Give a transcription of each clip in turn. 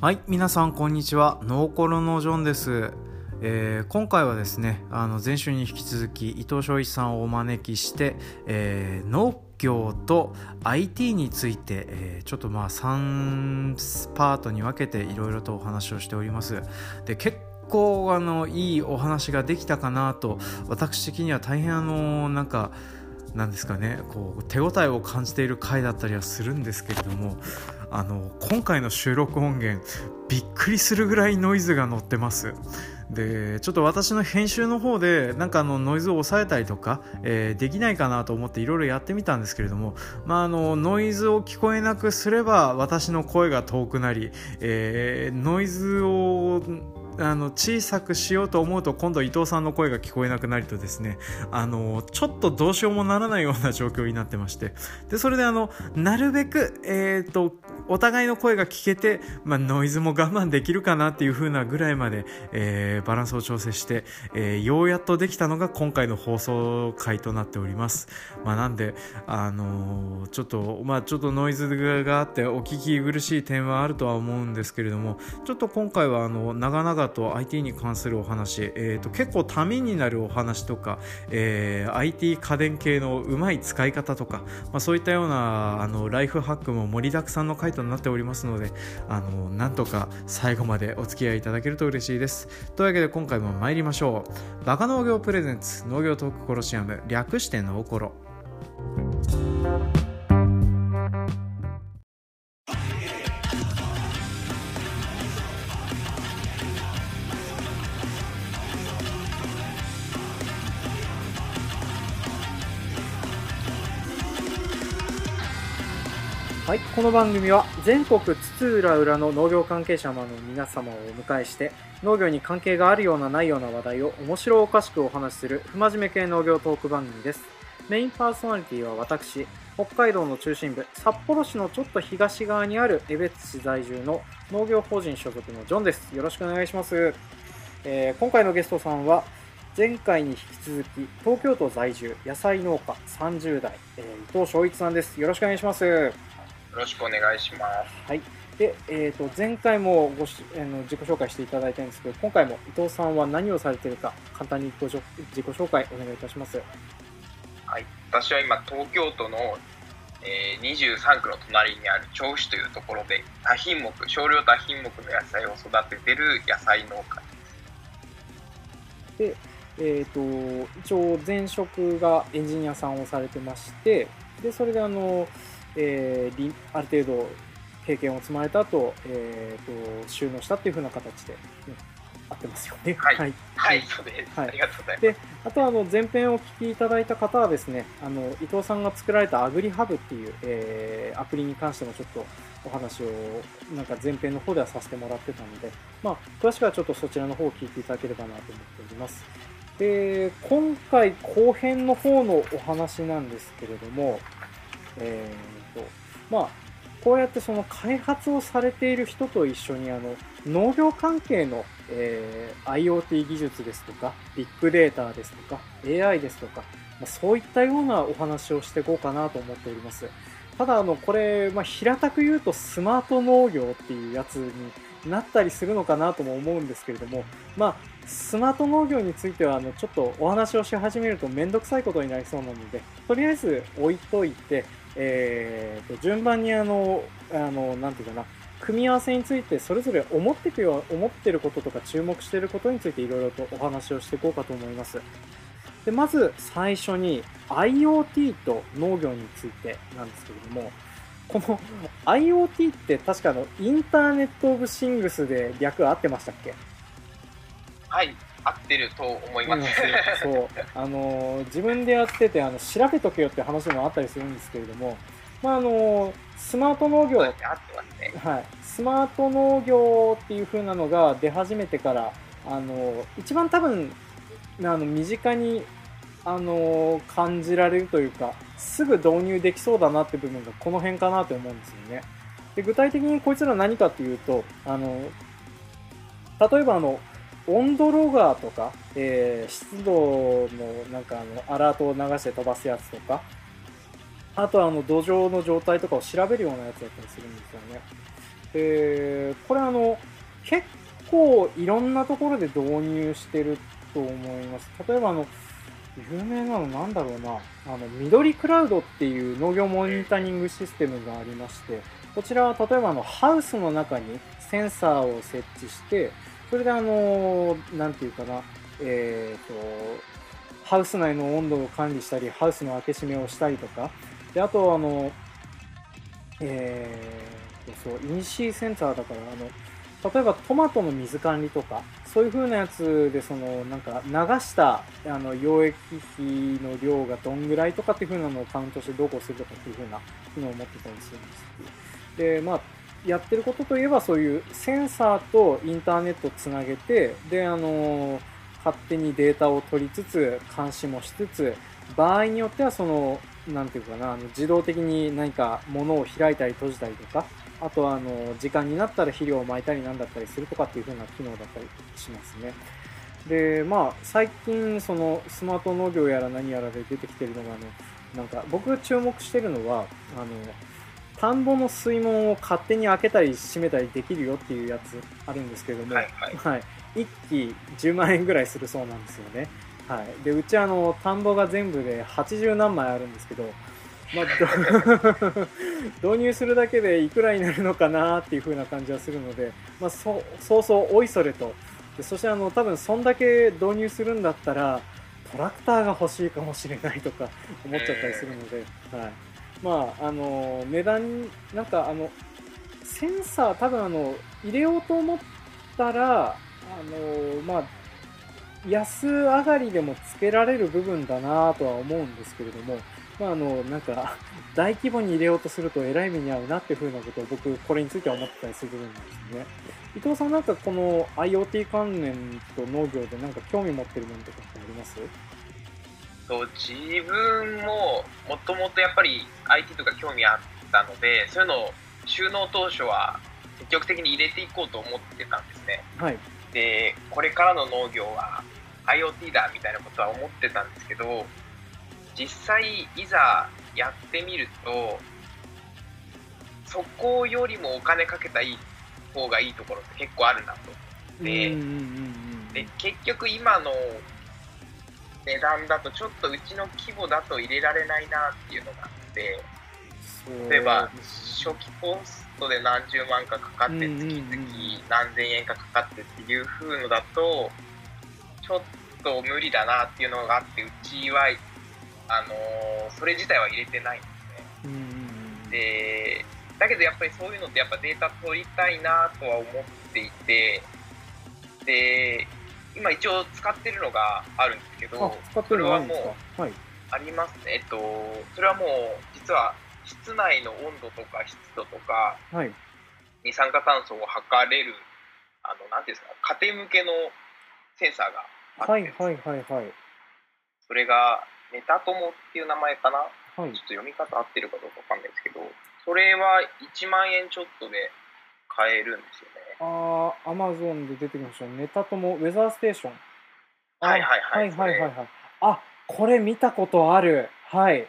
はい皆さんこんにちは。ノーコロのジョンです、えー今回はですねあの前週に引き続き伊藤翔一さんをお招きして、えー農業と IT について、えーちょっとまあ3パートに分けていろいろとお話をしております。で結構あのいいお話ができたかなと私的には大変あのなんかなんですかねこう手応えを感じている回だったりはするんですけれどもあの今回の収録音源びっくりするぐらいノイズが乗ってます。でちょっと私の編集の方でなんかあのノイズを抑えたりとか、えーできないかなと思っていろいろやってみたんですけれども、まあ、あのノイズを聞こえなくすれば私の声が遠くなり、えーノイズをあの小さくしようと思うと今度伊藤さんの声が聞こえなくなりとですねあのちょっとどうしようもならないような状況になってまして。でそれであのなるべく、えー、とお互いの声が聞けて、まあ、ノイズも我慢できるかなっていう風なぐらいまで、えーバランスを調整して、えーようやっとできたのが今回の放送回となっております、まあ、なんで、あのちょっとまあちょっとノイズがあってお聞き苦しい点はあるとは思うんですけれどもちょっと今回はあの長々と IT に関するお話、えー、と結構ためになるお話とか、えー IT 家電系のうまい使い方とか、まあ、そういったようなあのライフハックも盛りだくさんの回となっておりますのであのなんとか最後までお付き合いいただけると嬉しいです。というわけで今回も参りましょう。バカ農業プレゼンツ農業トークコロシアム略してノーコロはい、この番組は全国津々浦々の農業関係者の皆様をお迎えして農業に関係があるようなないような話題を面白おかしくお話しする不真面目系農業トーク番組です。メインパーソナリティは私北海道の中心部札幌市のちょっと東側にある江別市在住の農業法人所属のジョンです。よろしくお願いします、えー今回のゲストさんは前回に引き続き東京都在住野菜農家30代、えー伊藤翔一さんです。よろしくお願いします。ろしくお願いします。はい。で、えー、と前回もごしあの自己紹介していただいたんですけど、今回も伊藤さんは何をされているか、簡単にごしょ自己紹介お願いいたします。はい、私は今東京都の、えー23区の隣にある調布市というところで多品目少量多品目の野菜を育ててる野菜農家で、えー、と一応前職がエンジニアさんをされてまして、でそれであの、えーりある程度経験を積まれた後、えー、と収納したっていう風な形で、うん合ってますよね。はい。はい。はいそうです、はい。ありがとうございます。であとはあの前編をお聞きいただいた方はですねあの伊藤さんが作られたアグリハブっていう、えーアプリに関してもちょっとお話をなんか前編の方ではさせてもらってたので、まあ、詳しくはちょっとそちらの方を聞いていただければなと思っております。で今回後編の方のお話なんですけれどもえーとまあこうやってその開発をされている人と一緒にあの農業関係の、えー IoT 技術ですとかビッグデータですとか AI ですとか、まあ、そういったようなお話をしていこうかなと思っております。ただあのこれ、まあ、平たく言うとスマート農業っていうやつになったりするのかなとも思うんですけれどもまあスマート農業についてはあのちょっとお話をし始めると面倒くさいことになりそうなのでとりあえず置いといてえーと順番にあの、あの、なんていうかな、組み合わせについてそれぞれ思ってくよ思ってることとか注目していることについていろいろとお話をしていこうかと思います。で、まず最初に IoT と農業についてなんですけれども、この IoT って確かのインターネット・オブ・シングスで略合ってましたっけ？はい合ってると思います、そう。あの自分でやっててあの調べとけよって話もあったりするんですけれども、まあ、あのスマート農業はい、スマート農業っていう風なのが出始めてからあの一番多分あの身近にあの感じられるというかすぐ導入できそうだなって部分がこの辺かなと思うんですよね。で具体的にこいつら何かっていうとあの例えばあの温度ロガーとか、えー湿度のなんかあのアラートを流して飛ばすやつとかあとはあの土壌の状態とかを調べるようなやつだったりするんですよね。でこれあの結構いろんなところで導入してると思います例えばあの有名なのなんだろうなあの緑クラウドっていう農業モニタリングシステムがありましてこちらは例えばあのハウスの中にセンサーを設置してそれであのなんていうかな。えっ、とハウス内の温度を管理したりハウスの開け閉めをしたりとか。であとあのえー、そうインシーセンサーだからあの例えばトマトの水管理とかそういう風なやつでそのなんか流したあの溶液費の量がどんぐらいとかっていう風なのをカウントしてどうこうするとかっていう風な機能を持ってたりするんです。でまあやってることといえばそういうセンサーとインターネットをつなげてであの勝手にデータを取りつつ監視もしつつ場合によってはそのなんていうかな自動的に何か物を開いたり閉じたりとかあとはあの時間になったら肥料を撒いたりなんだったりするとかっていう風な機能だったりしますね。でまあ最近そのスマート農業やら何やらで出てきてるのがあのなんか僕が注目してるのはあの田んぼの水門を勝手に開けたり閉めたりできるよっていうやつあるんですけれども、はいはい。はい、1機10万円ぐらいするそうなんですよね。はい、でうちあの田んぼが全部で80何枚あるんですけど、まあ、ど 導入するだけでいくらになるのかなっていう風な感じはするので、まあ、そそうそうおいそれと。でそしてあの多分そんだけ導入するんだったらトラクターが欲しいかもしれないとか思っちゃったりするので、はい、まああの値段なんかあのセンサー多分あの入れようと思ったらあのまあ安上がりでもつけられる部分だなとは思うんですけれども、まあ、あのなんか大規模に入れようとするとえらい目に遭うなっていうふうなことを僕これについては思ってたりするんですね。伊藤さんなんかこの IoT 関連と農業でなんか興味持ってるものとかってあります？そう自分ももともとやっぱり IT とか興味あったのでそういうのを収納当初は積極的に入れていこうと思ってたんですね。はい。でこれからの農業は IoT だみたいなことは思ってたんですけど実際いざやってみるとそこよりもお金かけた方がいいところって結構あるなとでうんうんうんうん。で結局今の値段だとちょっとうちの規模だと入れられないなっていうのがあって例えば初期コストで何十万かかかって月々何千円かかかってっていう風のだとちょっと無理だなっていうのがあってうちはあのーそれ自体は入れてないんですね。でだけどやっぱりそういうのってやっぱデータ取りたいなとは思っていてで今一応使ってるのがあるんですけどあ使ってるのあるんですか？はい。ありますね。えっとそれはもう実は室内の温度とか湿度とかはい。二酸化炭素を測れるあのなんていうんですか家庭向けのセンサーがあって、はいはいはいはい。それがメタトモっていう名前かな？はい。ちょっと読み方合ってるかどうかわかんないですけどそれは1万円ちょっとで買えるんですよねあー、アマゾンで出てきました。メタトモ、ウェザーステーション。あはいはいはいはいはいはいはい。あ、これ見たことある。はい。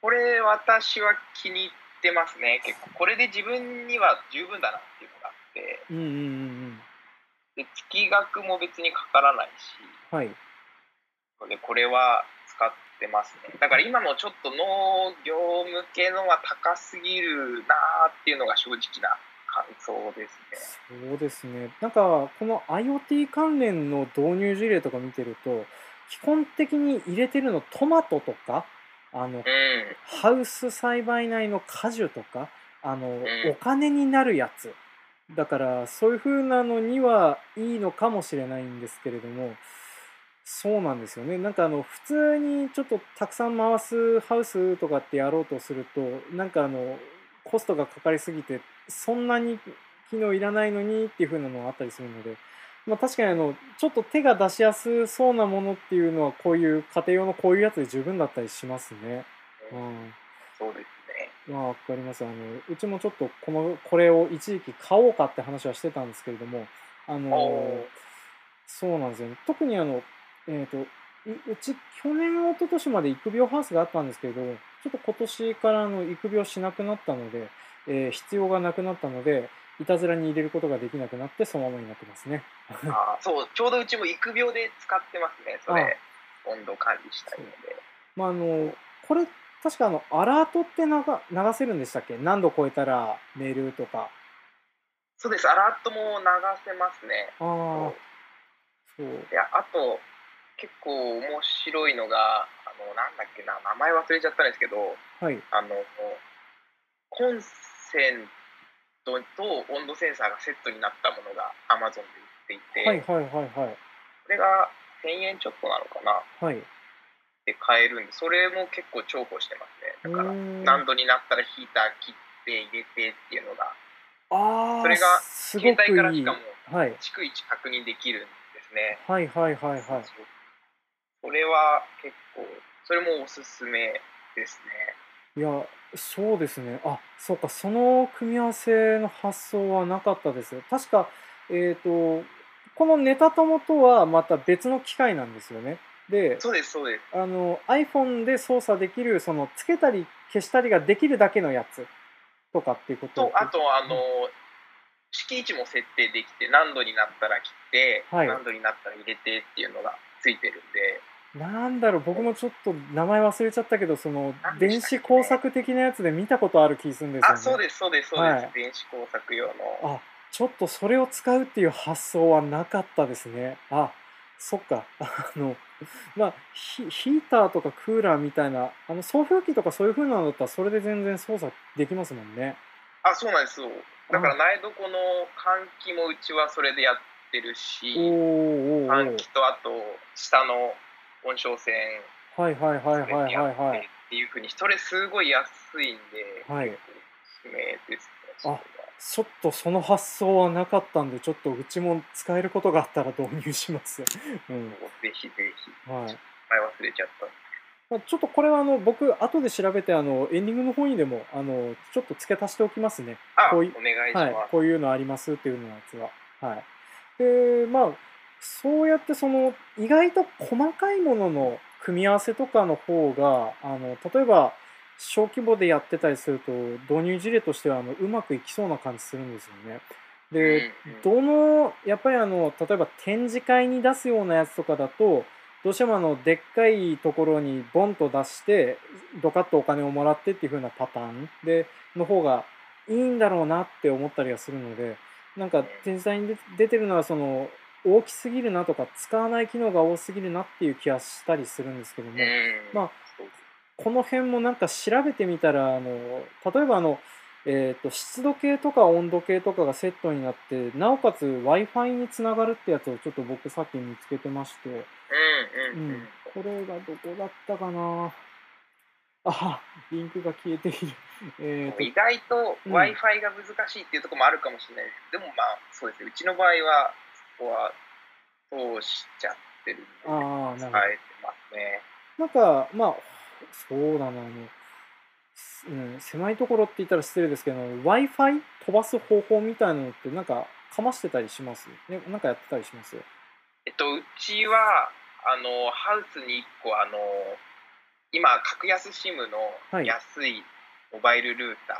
これ私は気に入ってますね結構これで自分には十分だなっていうのがあってうんうんうんうん。で月額も別にかからないしはい。のでこれは使ってますねだから今のちょっと農業向けのは高すぎるなーっていうのが正直な感想ですねそうですね。なんか、この IoT 関連の導入事例とか見てると、基本的に入れてるのトマトとか、あの、うんハウス栽培内の果樹とか、あの、んお金になるやつ。だから、そういう風なのにはいいのかもしれないんですけれども、そうなんですよね。なんかあの、普通にちょっとたくさん回すハウスとかってやろうとすると、なんかあの、コストがかかりすぎて、そんなに機能いらないのにっていう風なのがあったりするので、まあ確かにあの、ちょっと手が出しやすそうなものっていうのは、こういう家庭用のこういうやつで十分だったりしますね。うん。そうですねまあ、わかります。あの、うちもちょっとこの、これを一時期買おうかって話はしてたんですけれども、あのお、そうなんですよね。特にあの、えっ、と、いうち、去年、一昨年まで育苗ハウスがあったんですけれど、ちょっと今年からあの育苗しなくなったので、えー必要がなくなったのでいたずらに入れることができなくなってそのままになってますね。あーそう、ちょうどうちも育苗で使ってますね、それ。温度管理したいので。まああのこれ確かあのアラートって流流せるんでしたっけ？何度超えたらメールとか。そうです、アラートも流せますね。ああそう。いや、あと、結構面白いのが、あの、なんだっけな、名前忘れちゃったんですけど、はい。あの、コンセントと温度センサーがセットになったものが Amazon で売っていて、はいはいはいはい。これが1000円ちょっとなのかな？はい。で買えるんで、それも結構重宝してますね。だから、何度になったらヒーター切って入れてっていうのが、ああそれが携帯からしかもはい。逐一確認できるんですね。はいはいはいはい。そうそれは結構、それもおすすめですね。いやそうですね。あそうか。その組み合わせの発想はなかったです確かえっ、とこのネタ友とはまた別の機械なんですよね。でそうです、そうです。あの iPhone で操作できるそのつけたり消したりができるだけのやつ。とかっていうこと。と、あと、あの、敷地も設定できて、何度になったら切って、はい。何度になったら入れてっていうのがついてるんで、なんだろう僕もちょっと名前忘れちゃったけどその電子工作的なやつで見たことある気するんですよね。あ、そうです、そうです、そうです。はい。電子工作用の。あちょっとそれを使うっていう発想はなかったですね。あそっか。あのまあヒヒーターとかクーラーみたいなあの送風機とかそういう風なのだったらそれで全然操作できますもんね。あ、そうなんですよ。だから、苗床の換気もうちはそれでやってるおし、換ー気とあと、下の温床線、はいはいはいはいはいやってはいっていうふうに、それすごい安いんで、はいおすすめですね。それはちょっとその発想はなかったんでちょっとうちも使えることがあったら導入します、うんぜひぜひ。はい前忘れちゃった。まあちょっとこれはあの僕後で調べてあのエンディングの方にでもあのちょっと付け足しておきますねあ、おこうい願いします。はい、こういうのありますっていうのやつは。はい、でまあそうやってその意外と細かいものの組み合わせとかの方があの例えば小規模でやってたりすると導入事例としてはあのうまくいきそうな感じするんですよね。で、どのやっぱりあの例えば展示会に出すようなやつとかだとどうしてもあのでっかいところにボンと出してドカッとお金をもらってっていう風なパターンでの方がいいんだろうなって思ったりはするのでなんか展示会に出出てるのはその大きすぎるなとか使わない機能が多すぎるなっていう気はしたりするんですけども、うん。まあこの辺もなんか調べてみたらあの例えばあの、えー、と湿度計とか温度計とかがセットになってなおかつ w i f i につながるってやつをちょっと僕さっき見つけてまして、うんううん。うん。ん、これがどこだったかな。あリンクが消えている。えーと。意外とうん。W i f i が難しいっていうところもあるかもしれないです。でもまあそうですね。うちの場合はそこは通しちゃってるんで使えてますね。なんかまあそうだなあの、うん、狭いところって言ったら失礼ですけど w i f i 飛ばす方法みたいなのってなんかかましてたりします？ねなんかやってたりします？えっとうちはあのハウスに1個あの今格安 SIM はい。の安いモバイルルータ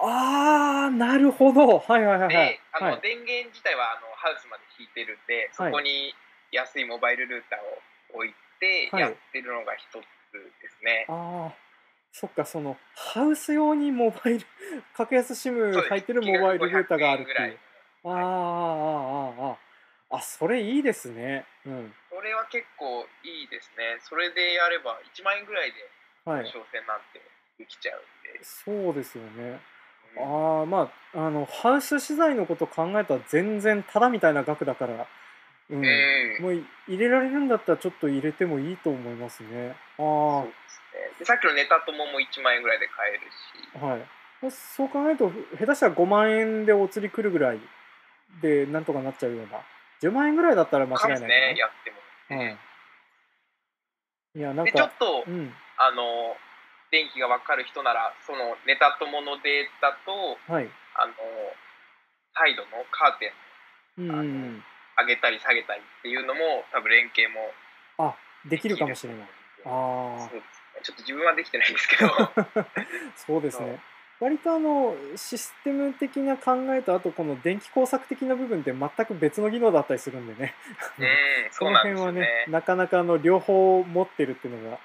ああなるほど。はいはいはいはい。あのはい。電源自体はあのハウスまで引いてるんでそこに安いモバイルルーターを置いてはい。やってるのが一つですね、ああそっかそのハウス用にモバイル格安 SIM 入ってるモバイルルーターがあるって月額500円ぐらいうい。あーあーあーあーああそれいいですね。うん。それは結構いいですね。それでやれば1万円ぐらいではい。商戦なんてできちゃうんで。そうですよね。うんああまああのハウス資材のこと考えたら全然タダみたいな額だから、うん。うん。もうい入れられるんだったらちょっと入れてもいいと思いますね。あそうですね。でさっきのネタ友も1万円ぐらいで買えるし。あはい。そう考えると下手したら5万円でお釣り来るぐらいでなんとかなっちゃうような。10万円ぐらいだったら間違いないかな。かもね、やっても。はい、いやなんで、ちょっかと、うん。あの、電気がわかる人なら、そのネタ友のデータと、はい。あの、サイドのカーテンうん上げたり下げたりっていうのも、多分連携もあできるかもしれない。ああそうですね。ちょっと自分はできてないんですけど。あ そうですね。割とあのシステム的な考えとあとこの電気工作的な部分って全く別の技能だったりするんでね。うん、そ の辺はねね。なかなかあの両方持ってるっていうのが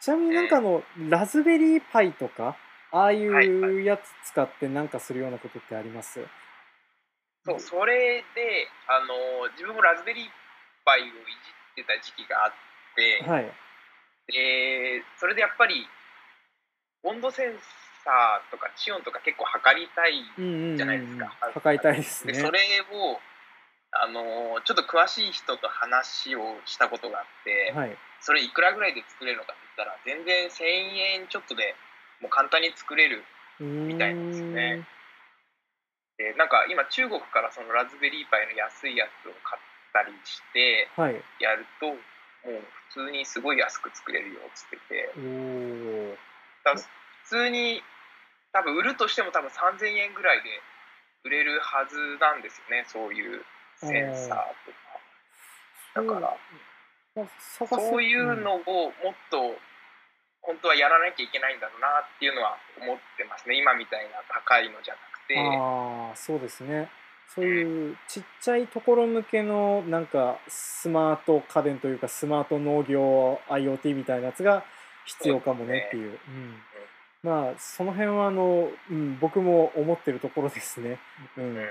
ちなみになんかあのラズベリーパイとかああいうやつ使ってなんかするようなことってあります？そう、それで、あの、自分もラズベリーパイをいじってた時期があって、はい。で、それでやっぱり、温度センサーとか地温とか結構測りたいうんうんうんうん。じゃないですか測りたいですね。でそれをあのちょっと詳しい人と話をしたことがあって、はい。それいくらぐらいで作れるのかって言ったら全然1000円ちょっとでもう簡単に作れるみたいなんですよねでなんか今中国からそのラズベリーパイの安いやつを買ったりしてはい。やるともう普通にすごい安く作れるよっつって。て普通に多分売るとしても多分3000円ぐらいで売れるはずなんですよねそういうセンサーとか。だからそういうのをもっと本当はやらなきゃいけないんだろうなっていうのは思ってますね。今みたいな高いのじゃなくて。ああそうですね。そういうちっちゃいところ向けのなんかスマート家電というかスマート農業 IoT みたいなやつが必要かもねっていう。うん、まあその辺はあの、うん、僕も思ってるところですね、うん。うん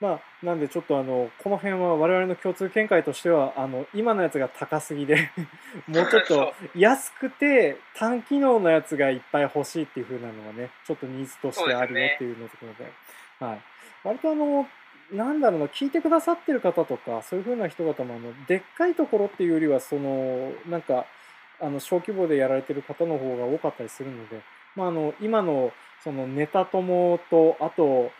まあなんでちょっとあのこの辺は我々の共通見解としてはあの今のやつが高すぎで もうちょっと安くて単機能のやつがいっぱい欲しいっていう風なのがねちょっとニーズとしてあるよっていうのところで。はい、割とあのなんだろうな聞いてくださってる方とかそういう風な人方もあのでっかいところっていうよりはそのなんかあの小規模でやられてる方の方が多かったりするので、まあ、あの今のそのネタ友とあと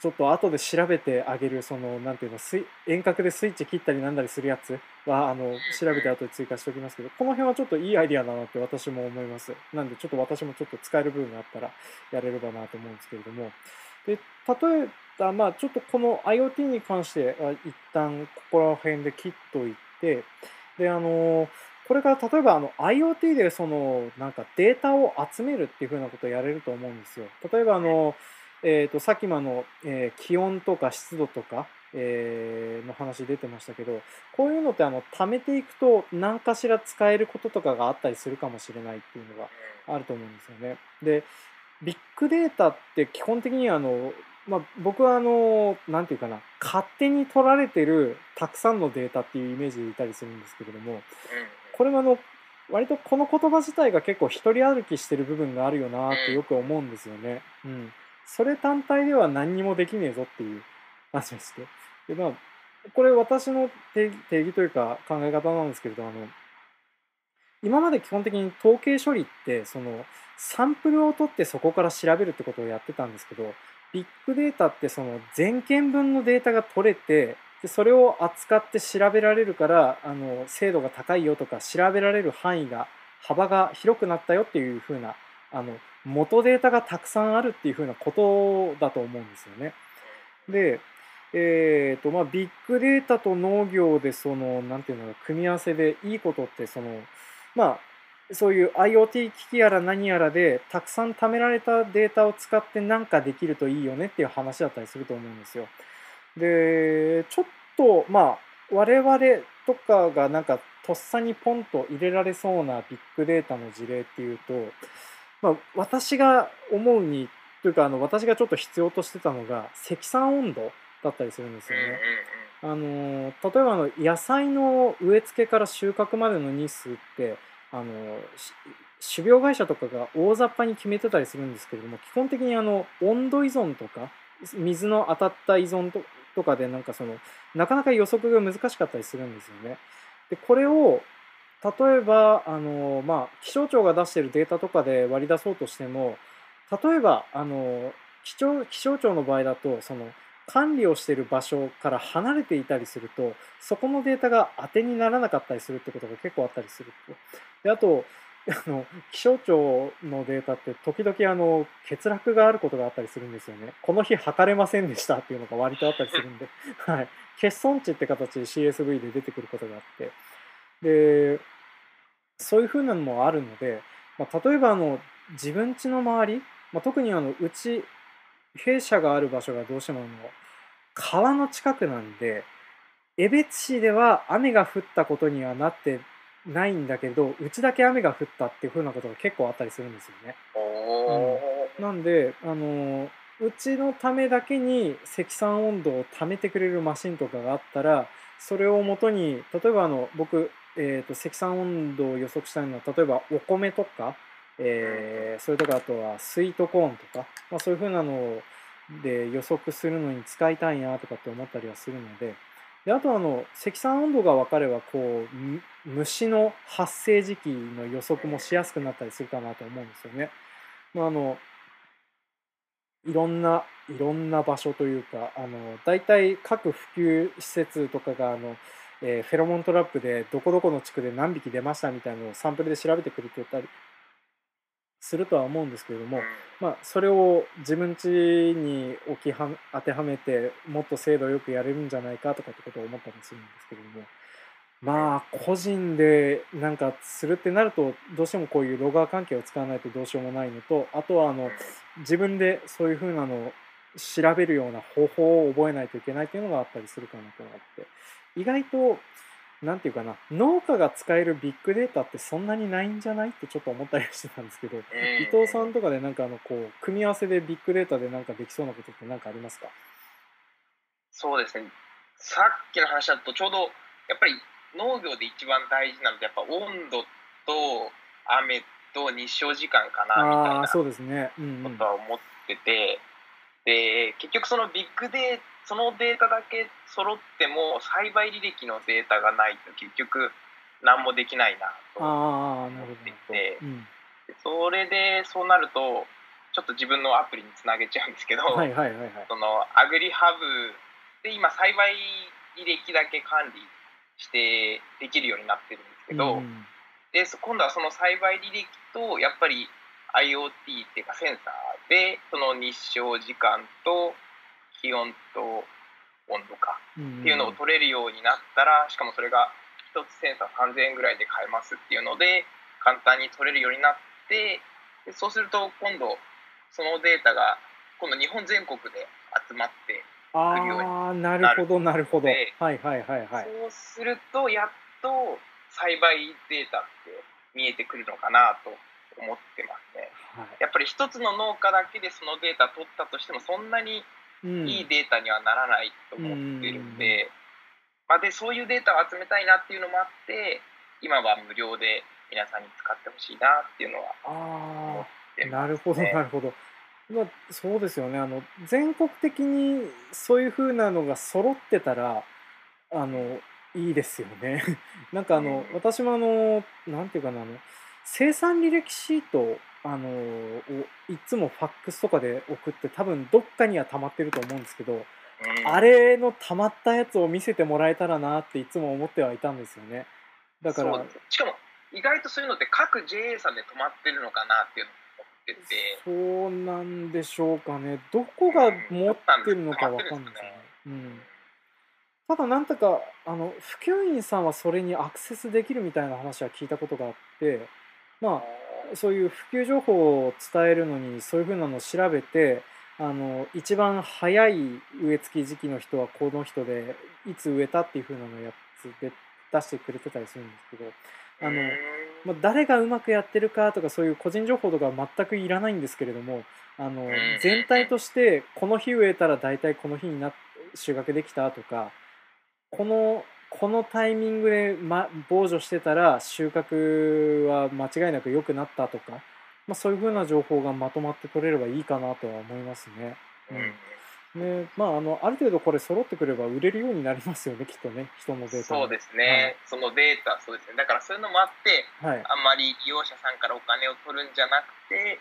ちょっと後で調べてあげるそのなんていうの遠隔でスイッチ切ったりなんだりするやつはあの調べて後で追加しておきますけどこの辺はちょっといいアイディアだなって私も思いますなんでちょっと私もちょっと使える部分があったらやれればなと思うんですけれどもで例えばまあちょっとこの IoT に関しては一旦ここら辺で切っといてであのこれから例えばあの IoT でそのなんかデータを集めるっていうふうなことをやれると思うんですよ。例えばあの、えー、とさっきもあの、えー気温とか湿度とか、えーの話出てましたけどこういうのってあの貯めていくと何かしら使えることとかがあったりするかもしれないっていうのがあると思うんですよね。でビッグデータって基本的にあの、まあ、僕はあのなんていうかな勝手に取られてるたくさんのデータっていうイメージでいたりするんですけれどもこれもあの割とこの言葉自体が結構一人歩きしてる部分があるよなってよく思うんですよね。うん、それ単体では何にもできねえぞっていう話でして。でまあこれ私の定義定義というか考え方なんですけれどあの今まで基本的に統計処理ってそのサンプルを取ってそこから調べるってことをやってたんですけどビッグデータってその全件分のデータが取れてでそれを扱って調べられるからあの精度が高いよとか調べられる範囲が幅が広くなったよっていう風なあの元データがたくさんあるっていう風なことだと思うんですよね。で、えーとまあ、ビッグデータと農業でそのなんていうのか組み合わせでいいことってそのまあそういう IoT 機器やら何やらでたくさん貯められたデータを使って何かできるといいよねっていう話だったりすると思うんですよ。でちょっとまあ我々とかがなんかとっさにポンと入れられそうなビッグデータの事例っていうと、まあ、私が思うにというかあの私がちょっと必要としてたのが積算温度だったりするんですよね。あの例えばあの野菜の植え付けから収穫までの日数ってあのし種苗会社とかが大雑把に決めてたりするんですけれども基本的にあの温度依存とか水の当たった依存ととかでなんかそのなかなか予測が難しかったりするんですよね。でこれを例えばあの、まあ、気象庁が出しているデータとかで割り出そうとしても例えばあの気象気象庁の場合だとその管理をしている場所から離れていたりするとそこのデータが当てにならなかったりするってことが結構あったりすると。であとあの気象庁のデータって時々あの欠落があることがあったりするんですよね。この日測れませんでしたっていうのが割とあったりするんで、はい、欠損値って形で CSV で出てくることがあってでそういうふうなのもあるので、まあ、例えばあの自分家の周りまあ、特にあのうち弊社がある場所がどうしてもあの川の近くなんで江別市では雨が降ったことにはなってないんだけどうちだけ雨が降ったっていう風なことが結構あったりするんですよね。おーなんであのうちのためだけに積算温度を貯めてくれるマシンとかがあったらそれをもとに例えばあの僕、えー、と積算温度を予測したいのは例えばお米とか、えーそれとかあとはスイートコーンとか、まあ、そういう風なので予測するのに使いたいなとかって思ったりはするのでであとあの積算温度が分かればこうむ虫の発生時期の予測もしやすくなったりするかなと思うんですよね。まあ、あのいろんないろんな場所というかあの大体各普及施設とかがあの、えーフェロモントラップでどこどこの地区で何匹出ましたみたいなのをサンプルで調べてくれてたりするとは思うんですけれども、まあ、それを自分家に置きは当てはめてもっと精度よくやれるんじゃないかとかってことを思ったりするんですけれどもまあ個人でなんかするってなるとどうしてもこういうロガー関係を使わないとどうしようもないのとあとはあの自分でそういう風なのを調べるような方法を覚えないといけないっていうのがあったりするかなと思って意外となんていうかな農家が使えるビッグデータってそんなにないんじゃないってちょっと思ったりしてたんですけど伊藤さんとかでなんかあのこう組み合わせでビッグデータでなんかできそうなことって何かありますか？そうですね。さっきの話だとちょうどやっぱり農業で一番大事なのってやっぱ温度と雨と日照時間かなみたいなことは思ってて、で結局そのビッグデーそのデータだけ揃っても栽培履歴のデータがないと結局何もできないなと思っていてうん。でそれでそうなるとちょっと自分のアプリにつなげちゃうんですけど、はいはいはいはい。そのアグリハブで今栽培履歴だけ管理してできるようになってるんですけど、うんでそ今度はその栽培履歴とやっぱり IoT っていうかセンサーでその日照時間と気温と温度かうんっていうのを取れるようになったらしかもそれが1つセンサー3000円ぐらいで買えますっていうので簡単に取れるようになってでそうすると今度そのデータが今度日本全国で集まって、ああなるほどなるほど。はいではいはいはい。そうするとやっと栽培データって見えてくるのかなと思ってますね。はい。やっぱり一つの農家だけでそのデータ取ったとしてもそんなにうんいいデータにはならないと思ってるんで,、まあ、でそういうデータを集めたいなっていうのもあって今は無料で皆さんに使ってほしいなっていうのは思あってます、ね。あなるほどなるほど。まあそうですよね。あの全国的にそういう風なのが揃ってたらあのいいですよね。なんかあのうん。私もあのなんていうかなあの生産履歴シートあのをいつもファックスとかで送って多分どっかには溜まってると思うんですけどうん。あれの溜まったやつを見せてもらえたらなっていつも思ってはいたんですよね。だからしかも意外とそういうのって各 JA さんで止まってるのかなっていうのを思ってて。そうなんでしょうかね。どこが持ってるのかわかんないですよね、うん、ただなんとかあの普及員さんはそれにアクセスできるみたいな話は聞いたことがあってまあそういう普及情報を伝えるのにそういうふうなのを調べてあの一番早い植え付け時期の人はこの人でいつ植えたっていうふうなのをやつで出してくれてたりするんですけどあの、うんまあ、誰がうまくやってるかとかそういう個人情報とかは全くいらないんですけれどもあのん。全体としてこの日植えたら大体この日にな収穫できたとかこのこのタイミングで、ま、防除してたら収穫は間違いなく良くなったとか、まあ、そういうふうな情報がまとまって取れればいいかなとは思いますね。うん。ねまあ、あのある程度これ揃ってくれば売れるようになりますよね きっとね人のデータも。そうですね、そのデータそうですね。だからそういうのもあってはい。あんまり利用者さんからお金を取るんじゃなくて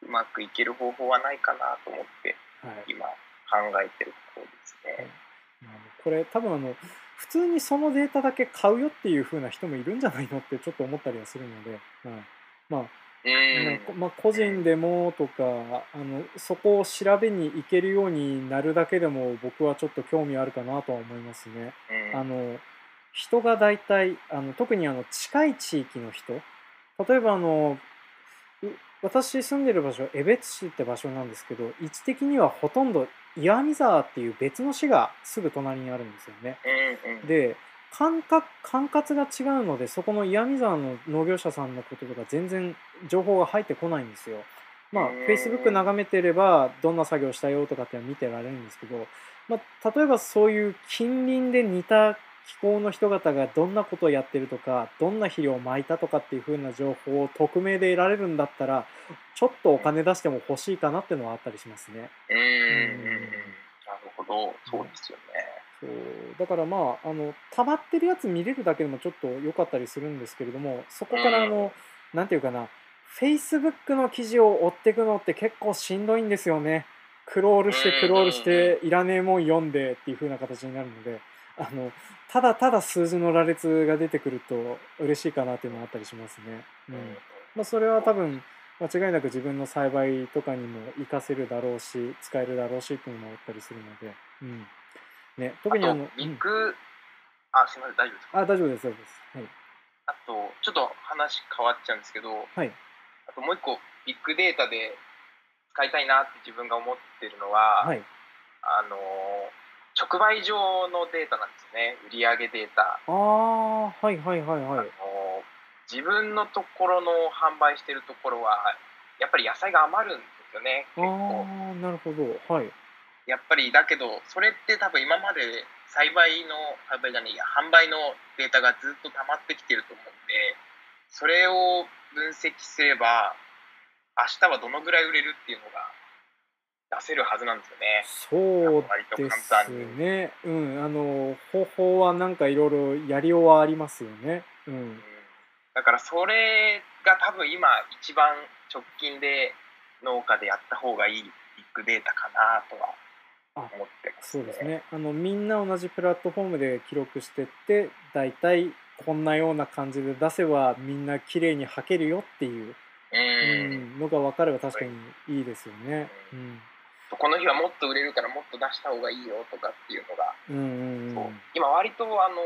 うまくいける方法はないかなと思ってはい。今考えてるところですね。あのこれ多分あの普通にそのデータだけ買うよっていう風な人もいるんじゃないのってちょっと思ったりはするので、うん。ねこまあ、個人でもとかあのそこを調べに行けるようになるだけでも僕はちょっと興味あるかなとは思いますね。うん。あの人が大体あの特にあの近い地域の人例えばあのう私住んでる場所江別市って場所なんですけど位置的にはほとんど岩見沢っていう別の市がすぐ隣にあるんですよね。うんうん。で管轄管轄が違うのでそこの岩見沢の農業者さんのこととか全然情報が入ってこないんですよ。まあうん Facebook 眺めてればどんな作業したよとかって見てられるんですけど、まあ、例えばそういう近隣で似た気候の人方がどんなことをやってるとかどんな肥料をまいたとかっていう風な情報を匿名で得られるんだったらちょっとお金出しても欲しいかなっていうのはあったりしますね。うんうんうん。なるほど。そうですよね。そうだからまああの溜まってるやつ見れるだけでもちょっと良かったりするんですけれどもそこからあの、なんていうかな Facebook の記事を追っていくのって結構しんどいんですよねクロールしてクロールしていらねえもん読んでっていう風な形になるのであのただただ数字の羅列が出てくると嬉しいかなっていうのはあったりしますね。うん。まあ、それは多分間違いなく自分の栽培とかにも活かせるだろうし使えるだろうしっていうのもあったりするので、うん。ね、特にあのあと、ビッグ、あ、すみません、大丈夫ですか？うんあ大丈夫です大丈夫です。はい。あと、ちょっと話変わっちゃうんですけど、はい。あともう一個、ビッグデータで使いたいなって自分が思ってるのは、はい、あのー、直売所のデータなんですよね、売上データ。ああはいはいはいはい。あのー自分のところの販売してるところは、やっぱり野菜が余るんですよね、あ結構。あなるほど。はい。やっぱりだけど、それって多分今まで栽培の、栽培じゃねえや、販売のデータがずっと溜まってきてると思うんで、それを分析すれば、明日はどのぐらい売れるっていうのが出せるはずなんですよね。そうです。ね。うんあの方法はなんかいろいろやりようはありますよね。うん。うん。だからそれが多分今一番直近で農家でやった方がいいビッグデータかなとは思ってますそうですね。あのみんな同じプラットフォームで記録してって大体こんなような感じで出せばみんな綺麗に履けるよっていう、う。うん。ん、のが分かれば確かにいいですよね。うんこの日はもっと売れるからもっと出した方がいいよとかっていうのがうんうんうん。今割とあの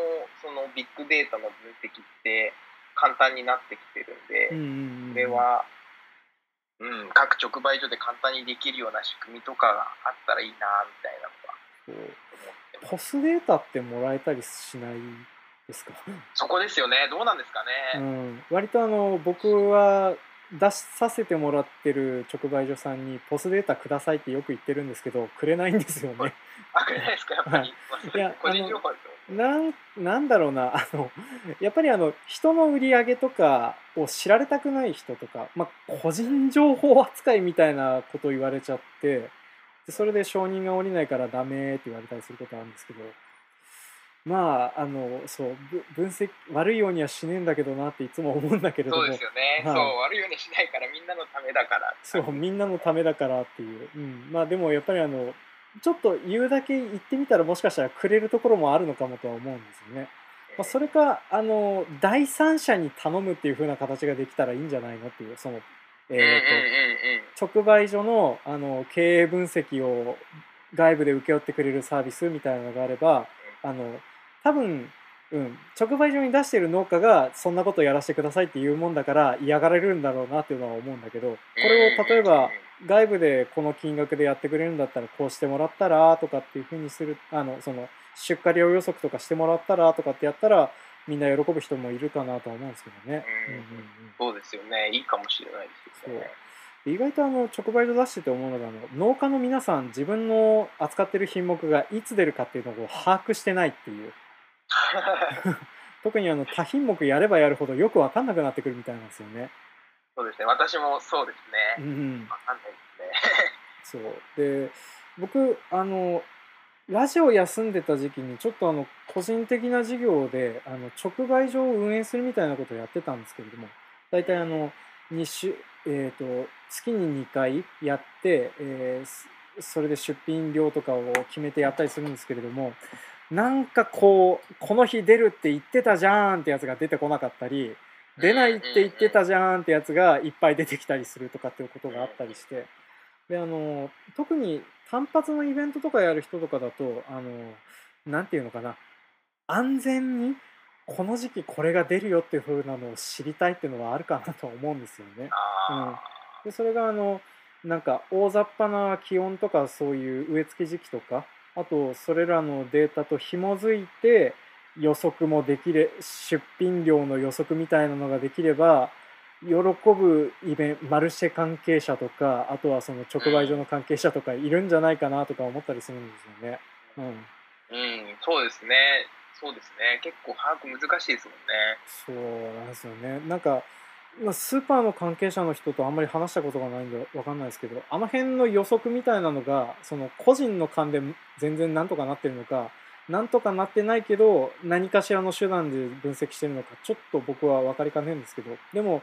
そのビッグデータの分析って簡単になってきてるんで、うんうんうん。これは、うん、各直売所で簡単にできるような仕組みとかがあったらいいなみたいなのがポスデータってもらえたりしないですか、そこですよね。どうなんですかうね、ん、割とあの僕は出しさせてもらってる直売所さんにポスデータくださいってよく言ってるんですけどくれないんですよね。あくれないですか？やっぱり、はい。や れ個人情報なんなんだろうな。あのやっぱりあの人の売り上げとかを知られたくない人とか、まあ、個人情報扱いみたいなことを言われちゃってでそれで承認が下りないからダメって言われたりすることあるんですけどまああのそうぶ分析悪いようにはしねえんだけどなっていつも思うんだけれども。そうですよね、はい。そう悪いようにしないからみんなのためだから。そうみんなのためだからっていう、うん、まあでもやっぱりあのちょっと言うだけ言ってみたらもしかしたらくれるところもあるのかもとは思うんですよね。まあ、それかあの第三者に頼むっていう風な形ができたらいいんじゃないのっていうその、えと直売所のあの経営分析を外部で請け負ってくれるサービスみたいなのがあればあの多分、うん、直売所に出してる農家がそんなことやらせてくださいっていうもんだから嫌がられるんだろうなっていうのは思うんだけどこれを例えば外部でこの金額でやってくれるんだったらこうしてもらったらとかっていうふうにするあのその出荷量予測とかしてもらったらとかってやったらみんな喜ぶ人もいるかなとは思うんですけどね。うん。うんうんうん。そうですよね。いいかもしれないですよね。意外とあの直売所出してて思うのがあの農家の皆さん自分の扱ってる品目がいつ出るかっていうのを把握してないっていう 特にあの多品目やればやるほどよく分かんなくなってくるみたいなんですよね。そうですね。私もそうですうねん、わかんないですね。そう。で僕あのラジオ休んでた時期にちょっとあの個人的な事業であの直売所を運営するみたいなことをやってたんですけれども大体あの2週、えー、と月に2回やって、えーすそれで出品量とかを決めてやったりするんですけれどもなんかこうこの日出るって言ってたじゃんってやつが出てこなかったり出ないって言ってたじゃんってやつがいっぱい出てきたりするとかっていうことがあったりして。であの特に単発のイベントとかやる人とかだとあのなんていうのかな。安全にこの時期これが出るよっていう風なのを知りたいっていうのはあるかなとは思うんですよね。あでそれがあのなんか大雑把な気温とかそういう植え付け時期とかあとそれらのデータと紐づいて予測もできれ出品量の予測みたいなのができれば喜ぶイベントマルシェ関係者とかあとはその直売所の関係者とかいるんじゃないかなとか思ったりするんですよね。うん、うん、そうですね。そうですね。結構把握難しいですもんね。そうなんですよね。なんかまあ、スーパーの関係者の人とあんまり話したことがないんでわかんないですけどあの辺の予測みたいなのがその個人の勘で全然なんとかなってるのかなんとかなってないけど何かしらの手段で分析してるのかちょっと僕は分かりかねんですけどでも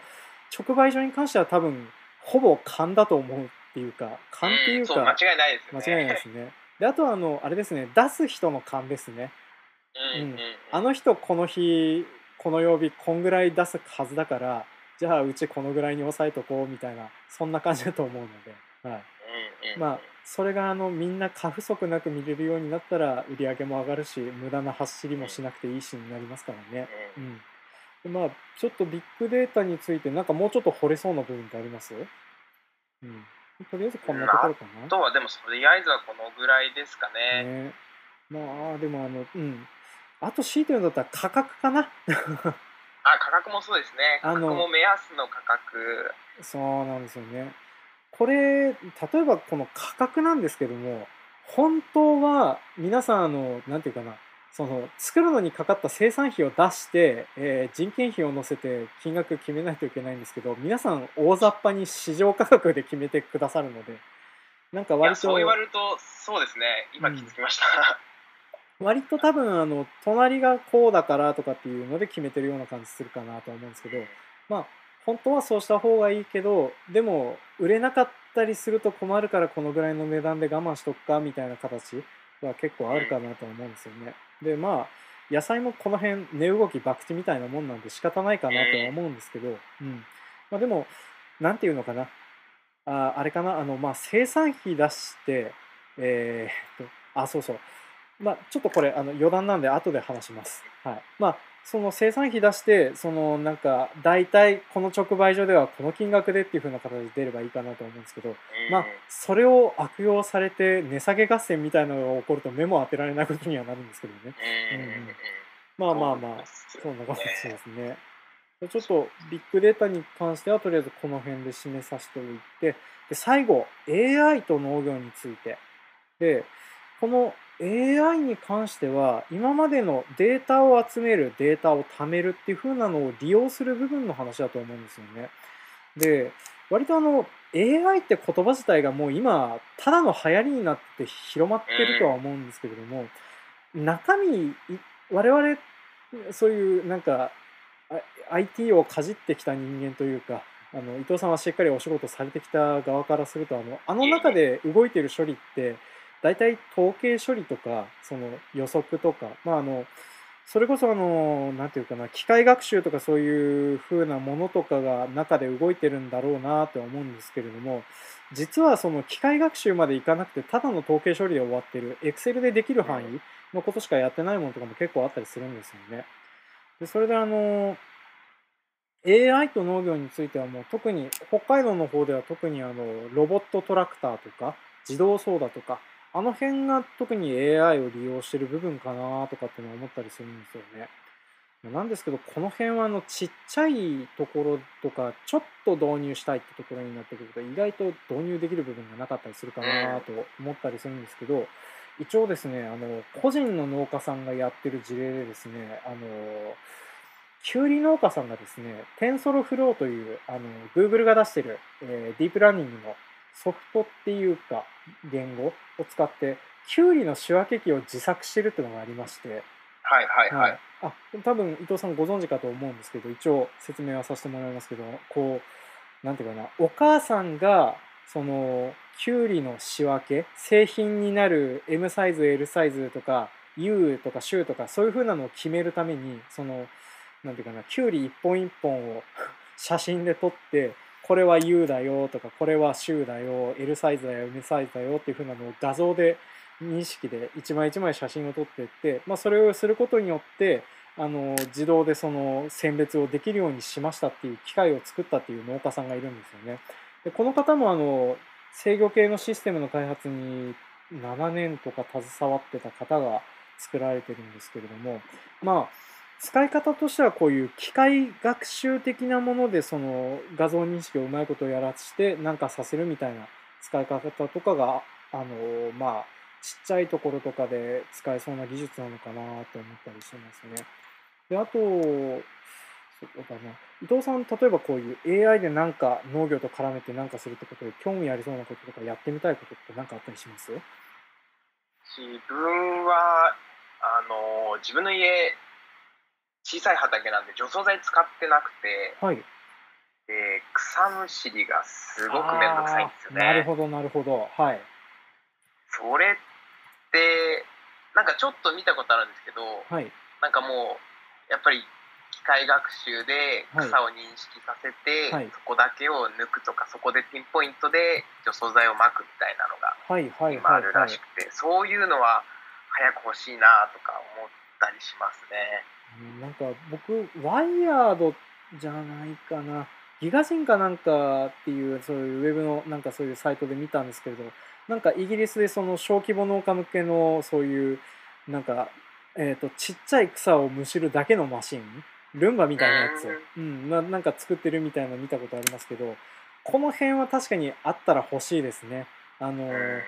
直売所に関しては多分ほぼ勘だと思うっていうか勘っていうか、間違いないですね。間違いないですね。であとはあのあれですね出す人の勘ですね。うん、あの人この日この曜日こんぐらい出すはずだからじゃあうちこのぐらいに抑えとこうみたいなそんな感じだと思うので、はい、まあそれがあのみんな過不足なく見れるようになったら売り上げも上がるし無駄な走りもしなくていいしになりますからね。ううんんでまあ、ちょっとビッグデータについてなんかもうちょっと掘れそうな部分ってあります？うん。とりあえずこんなところかな。あとはでもとりあえずはこのぐらいですかね。ね、まあでもあのうん。あと強いて言うんだったら価格かな。あ価格もそうですね。あの価格も目安の価格。そうなんですよね。これ、例えばこの価格なんですけども、本当は皆さん、あの、なんていうかな、その、作るのにかかった生産費を出して、えー人件費を乗せて金額決めないといけないんですけど、皆さん大雑把に市場価格で決めてくださるので、なんか割と、そう言われるとそうですね。今気づきました。割と多分、あの、隣がこうだからとかっていうので決めてるような感じするかなと思うんですけど、まあ本当はそうした方がいいけどでも売れなかったりすると困るからこのぐらいの値段で我慢しとくかみたいな形は結構あるかなと思うんですよね。でまあ野菜もこの辺値動き博打みたいなもんなんで仕方ないかなとは思うんですけど、うん。まあ、でもなんていうのかな。ああれかな。あの、まあ、生産費出してえーっとあそうそう。まあちょっとこれあの余談なんで後で話します。はい、まあその生産費出してそのなんか大体この直売所ではこの金額でっていう風な形で出ればいいかなと思うんですけど、まあそれを悪用されて値下げ合戦みたいなのが起こると目も当てられないことにはなるんですけどね。うん。まあまあまあそんな感じですね。でちょっとビッグデータに関してはとりあえずこの辺で締めさせておいてで最後 AI と農業について。でこの AI に関しては今までのデータを集めるデータを貯めるっていう風なのを利用する部分の話だと思うんですよね。で割とあの AI って言葉自体がもう今ただの流行りになって広まってるとは思うんですけれども中身我々そういうなんか IT をかじってきた人間というかあの伊藤さんはしっかりお仕事されてきた側からするとあのあの中で動いてる処理って大体統計処理とかその予測とか、まあ、あのそれこそあのなんていうかな機械学習とかそういう風なものとかが中で動いてるんだろうなとは思うんですけれども実はその機械学習までいかなくてただの統計処理で終わってる Excel でできる範囲のことしかやってないものとかも結構あったりするんですよね。でそれであの AI と農業についてはもう特に北海道の方では特にあのロボットトラクターとか自動操舵とかあの辺が特に AI を利用してる部分かなとかっての思ったりするんですよね。なんですけどこの辺はあのちっちゃいところとかちょっと導入したいってところになってくると意外と導入できる部分がなかったりするかなと思ったりするんですけど一応ですねあの個人の農家さんがやってる事例でですねあのキュウリ農家さんがですね TensorFlow というあの Google が出してる、えーディープラーニングのソフトっていうか言語を使ってキュウリの仕分け機を自作してるっていうのがありまして、はいはいはい。あ多分伊藤さんご存知かと思うんですけど一応説明はさせてもらいますけどこうなんていうかなお母さんがそのキュウリの仕分け製品になる M サイズ L サイズとか U とかシューとかそういう風なのを決めるためにそのなんていうかなキュウリ一本一本を 写真で撮ってこれは U だよとかこれはシューだよ L サイズだよ M サイズだよっていう風なのを画像で認識で一枚一枚写真を撮っていって、まあ、それをすることによってあの自動でその選別をできるようにしましたっていう機械を作ったっていう農家さんがいるんですよね。でこの方もあの制御系のシステムの開発に7年とか携わってた方が作られてるんですけれどもまあ使い方としてはこういう機械学習的なものでその画像認識をうまいことやらしてなんかさせるみたいな使い方とかがあのまあちっちゃいところとかで使えそうな技術なのかなと思ったりしますね。であとそうだな伊藤さん例えばこういう AI でなんか農業と絡めて何かするってことで興味ありそうなこととかやってみたいことって何かあったりします？自分はあの自分の家小さい畑なんで除草剤使ってなくて、はい、で草むしりがすごく面倒くさいんですよね。なるほどなるほど。はい。それってなんかちょっと見たことあるんですけど、はい。なんかもうやっぱり機械学習で草を認識させて、はい。そこだけを抜くとかそこでピンポイントで除草剤をまくみたいなのが今あるはいはい。らしくて、そういうのは早く欲しいなとか思ったりしますね。うんなんか僕ワイヤードじゃないかな。ギガ人かなんかっていうそういうウェブのなんかそういうサイトで見たんですけれどなんかイギリスでその小規模農家向けのそういうなんか、えー、とちっちゃい草をむしるだけのマシンルンバみたいなやつ、うん、ななんか作ってるみたいなの見たことありますけどこの辺は確かにあったら欲しいですね。あのうん。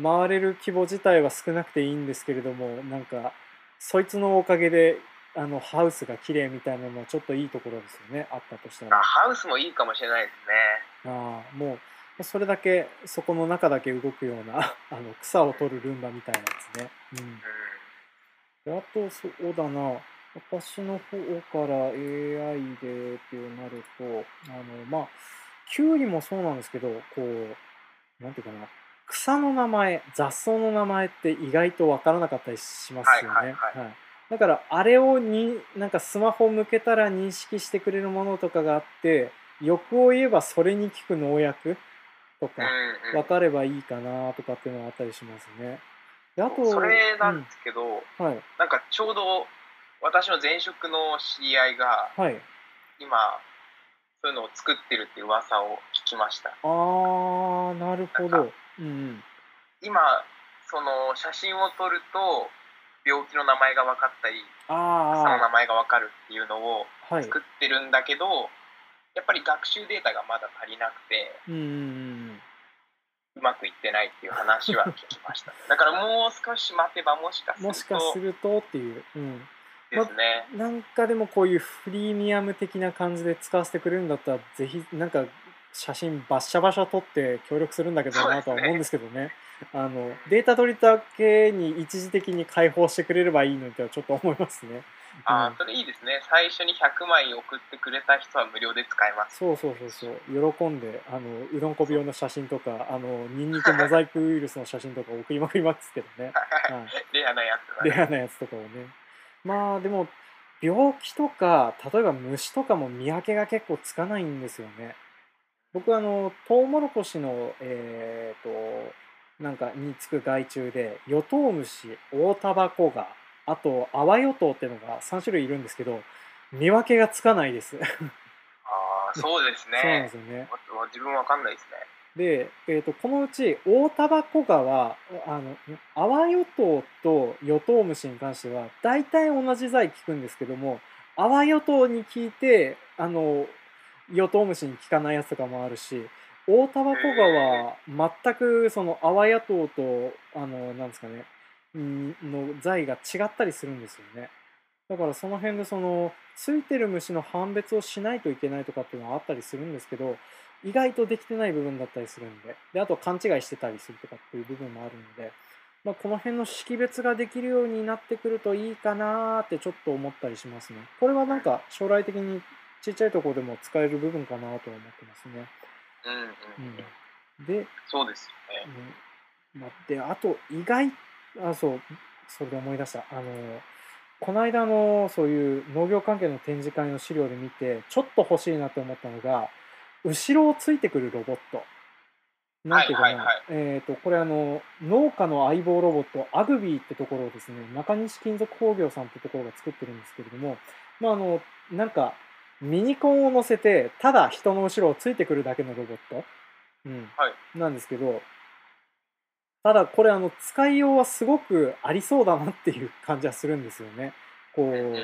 回れる規模自体は少なくていいんですけれどもなんかそいつのおかげであのハウスが綺麗みたいなのはちょっといいところですよね。あったとしたら。あハウスもいいかもしれないですね。ああもうそれだけそこの中だけ動くような あの草を取るルンバみたいなやつね、うん。うんで、あとそうだな。私の方から AI でってなるとあのまあキュウリもそうなんですけどこうなんていうかな。草の名前雑草の名前って意外とわからなかったりしますよね。はいはい。はいだからあれをになんかスマホ向けたら認識してくれるものとかがあって欲を言えばそれに効く農薬とか分かればいいかなとかっていうのはあったりしますね。であとそれなんですけど、うん。はい。なんかちょうど私の前職の知り合いがはい。今そういうのを作ってるっていう噂を聞きました。あーなるほど。うんうん。今その写真を撮ると病気の名前が分かったり草のあ名前が分かるっていうのを。作ってるんだけど、やっぱり学習データがまだ足りなくてうまくいってないっていう話は聞きました。だからもう少し待てばもしかするともしかするとっていう。うん。ですね、なんかでもこういうフリーミアム的な感じで使わせてくれるんだったらぜひなんか写真バッシャバシャ撮って協力するんだけどなとは思うんですけどねあのデータ取りだけに一時的に開放してくれればいいのにとはちょっと思いますね。うん。ああそれいいですね。最初に100枚送ってくれた人は無料で使えます。そうそうそうそう。喜んであのうどんこ病の写真とかあのニンニクモザイクウイルスの写真とか送りまくりますけどね、はい、レアなやつがレねアなやつとかをね。まあでも病気とか例えば虫とかも見分けが結構つかないんですよね。僕はあのトウモロコシのえっ、となんかにつく害虫でヨトウムシオオタバコガあとアワヨトウっていうのが3種類いるんですけど見分けがつかないです。ああそうですそうなんでねすよね。わ自分わかんないですね。で、えー、とこのうちオオタバコガはあのアワヨトウとヨトウムシに関しては大体同じ剤効くんですけどもアワヨトウに効いてあのヨトウムシに効かないやつとかもあるしオオタバコガは全くそのアワヨトウとあのなんですかねの剤が違ったりするんですよね。だからその辺でそのついてる虫の判別をしないといけないとかっていうのはあったりするんですけど意外とできてない部分だったりするんでであと勘違いしてたりするとかっていう部分もあるので、まあ、この辺の識別ができるようになってくるといいかなってちょっと思ったりしますねこれはなんか将来的にちっちゃいとこでも使える部分かなとは思ってますね、うんうん、ううん。ん、でそうですよね。うん。まあ、であと意外あそうそれで思い出した。あのこの間のそういう農業関係の展示会の資料で見てちょっと欲しいなと思ったのが後ろをついてくるロボット。なんていうかな、はいはいはい。えっ、とこれあの農家の相棒ロボットアグビーってところをですね中西金属工業さんってところが作ってるんですけれどもまああのなんかミニコンを乗せてただ人の後ろをついてくるだけのロボット？うん。はい。なんですけどただこれあの使いようはすごくありそうだなっていう感じはするんですよね。こ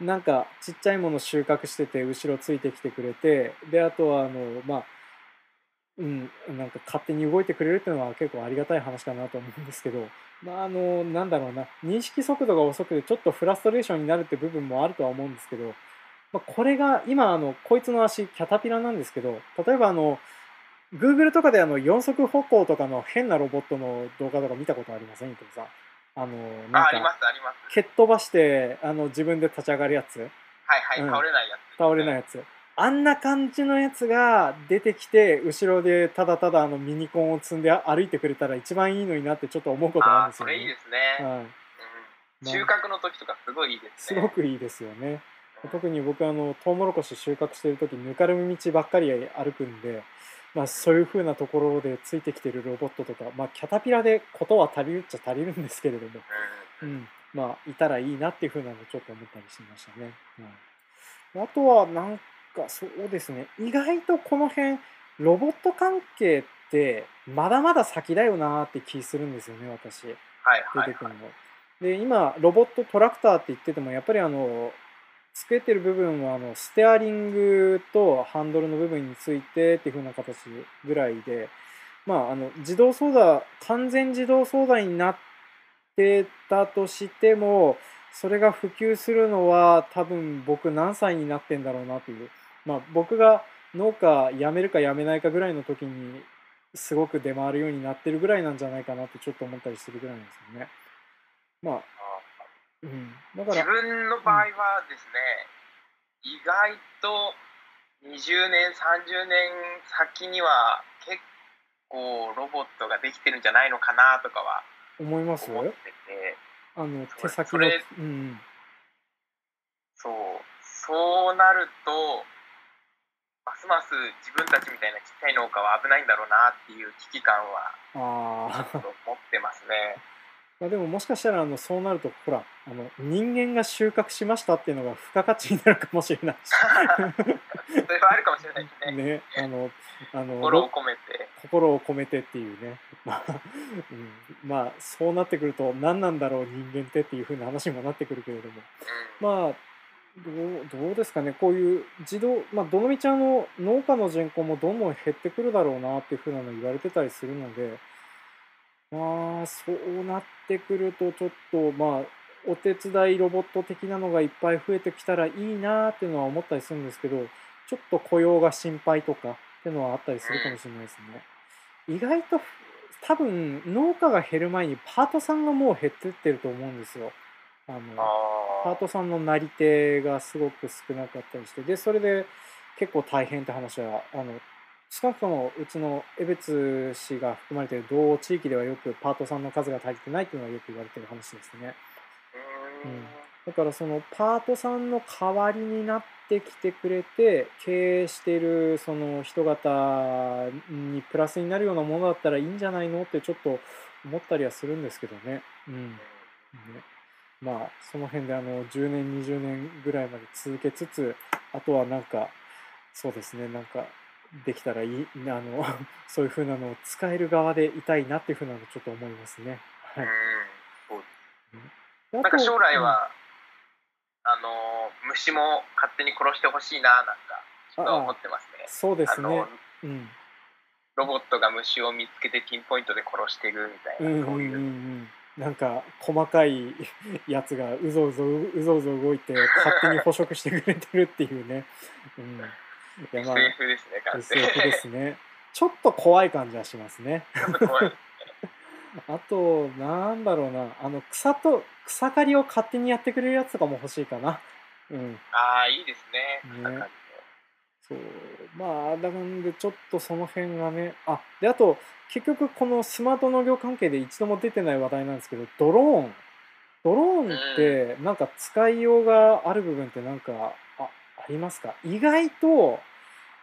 うなんかちっちゃいもの収穫してて後ろついてきてくれてであとはあのまあうんなんか勝手に動いてくれるっていうのは結構ありがたい話かなと思うんですけどまああのなんだろうな。認識速度が遅くてちょっとフラストレーションになるって部分もあるとは思うんですけど、まあ、これが今あのこいつの足キャタピラなんですけど例えばあの Google とかであの4足歩行とかの変なロボットの動画とか見たことありません？伊藤さん。あのなんあ、ありまかす、あります。蹴っ飛ばしてあの自分で立ち上がるやつ？はいはい、うん倒れないやつ。倒れないやつあんな感じのやつが出てきて後ろでただただあのミニコンを積んで歩いてくれたら一番いいのになってちょっと思うことあるんですよね。それいいですね。はいうんまあ収穫の時とかすごいいいですね。すごくいいですよね。うん特に僕あのトウモロコシ収穫してる時ぬかるみ道ばっかり歩くんで、まあ、そういう風なところでついてきてるロボットとか、まあ、キャタピラでことは足りるっちゃ足りるんですけれども、ううん、まあいたらいいなっていう風なのちょっと思ったりしましたね。はい、あとはなんかそうですね意外とこの辺ロボット関係ってまだまだ先だよなーって気するんですよね私。んはいはい出てくるの。で今ロボットトラクターって言っててもやっぱりあのつけてる部分はあのステアリングとハンドルの部分についてっていう風な形ぐらいでまああの自動操作完全自動操作になってたとしてもそれが普及するのは多分僕何歳になってんだろうなというまあ僕が農家辞めるか辞めないかぐらいの時にすごく出回るようになってるぐらいなんじゃないかなってちょっと思ったりするぐらいなんですよね。まあ、うん、だか自ら、分の場合はですね、意外と20年、30年先には結構ロボットができてるんじゃないのかなとかは思います思ってて、あのそ手先のそれ、うん、そう、そうなると、ますます自分たちみたいなちっちゃい農家は危ないんだろうなっていう危機感はああちょっと持ってますね。まあでももしかしたらあのそうなるとほらあの人間が収穫しましたっていうのが付加価値になるかもしれない それはあるかもしれないですしね。ねあのあの心を込めて。心を込めてっていうね、まあうん、まあそうなってくると何なんだろう人間ってっていう風な話にもなってくるけれども。うん。まあどうどうですかね。こういう自動まあどのみちあの農家の人口もどんどん減ってくるだろうなっていう風なの言われてたりするのでまあそうなってくるとちょっとまあお手伝いロボット的なのがいっぱい増えてきたらいいなっていうのは思ったりするんですけどちょっと雇用が心配とかっていうのはあったりするかもしれないですね。意外と多分農家が減る前にパートさんがもう減ってってると思うんですよ。あのあパートさんのなり手がすごく少なかったりしてでそれで結構大変って話はあの少なくともうちの江別市が含まれている同地域ではよくパートさんの数が足りてないっていうのはよく言われてる話ですね。ーううん。だからそのパートさんの代わりになってきてくれて経営してるその人方にプラスになるようなものだったらいいんじゃないのってちょっと思ったりはするんですけどね。うん。ね。まあその辺であの10年20年ぐらいまで続けつつあとはなんかそうですね。なんかできたらいいあの そういう風なのを使える側でいたいなっていう風なのちょっと思いますね。はい。うんなんか将来は、あの虫も勝手に殺してほしいななんかちょっと思ってますね。そうですね。うん。ロボットが虫を見つけてピンポイントで殺していくみたいな、うんうんうんうそういう。んなんか細かいやつがうぞうぞうぞうぞ動いて勝手に捕食してくれてるっていうね。うん、いやまあ SF ですね、完全 SF ですね。ちょっと怖い感じはしますね。あと、なんだろうな、あの草と草刈りを勝手にやってくれるやつとかも欲しいかな。うん。ああ、いいですね。ねそう。まあ、だなんでちょっとその辺がね。あ、で、あと、結局このスマート農業関係で一度も出てない話題なんですけど、ドローン。ドローンって、なんか使いようがある部分ってなんか、りますか？意外と、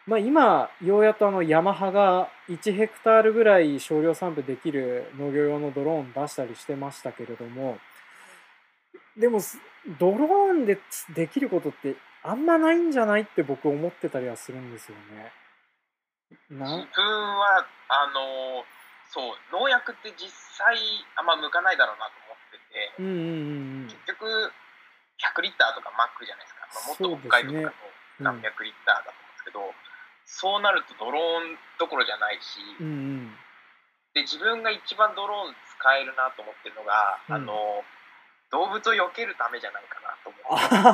まあ今、ようやっとあの、ヤマハが1ヘクタールぐらい少量散布できる農業用のドローン出したりしてましたけれども、でも、すドローンでつできることってあんまないんじゃないって僕思ってたりはするんですよね。自分はあのそう農薬って実際あんま向かないだろうなと思ってて、うんうんうん結局100リッターとかマックじゃないですか、まあ、もっと北海道とかの何百リッターだと思うんですけど、そうなるとドローンどころじゃないし、うんうん。で自分が一番ドローン使えるなと思ってるのが、うん。あの動物を避けるためじゃないかなと思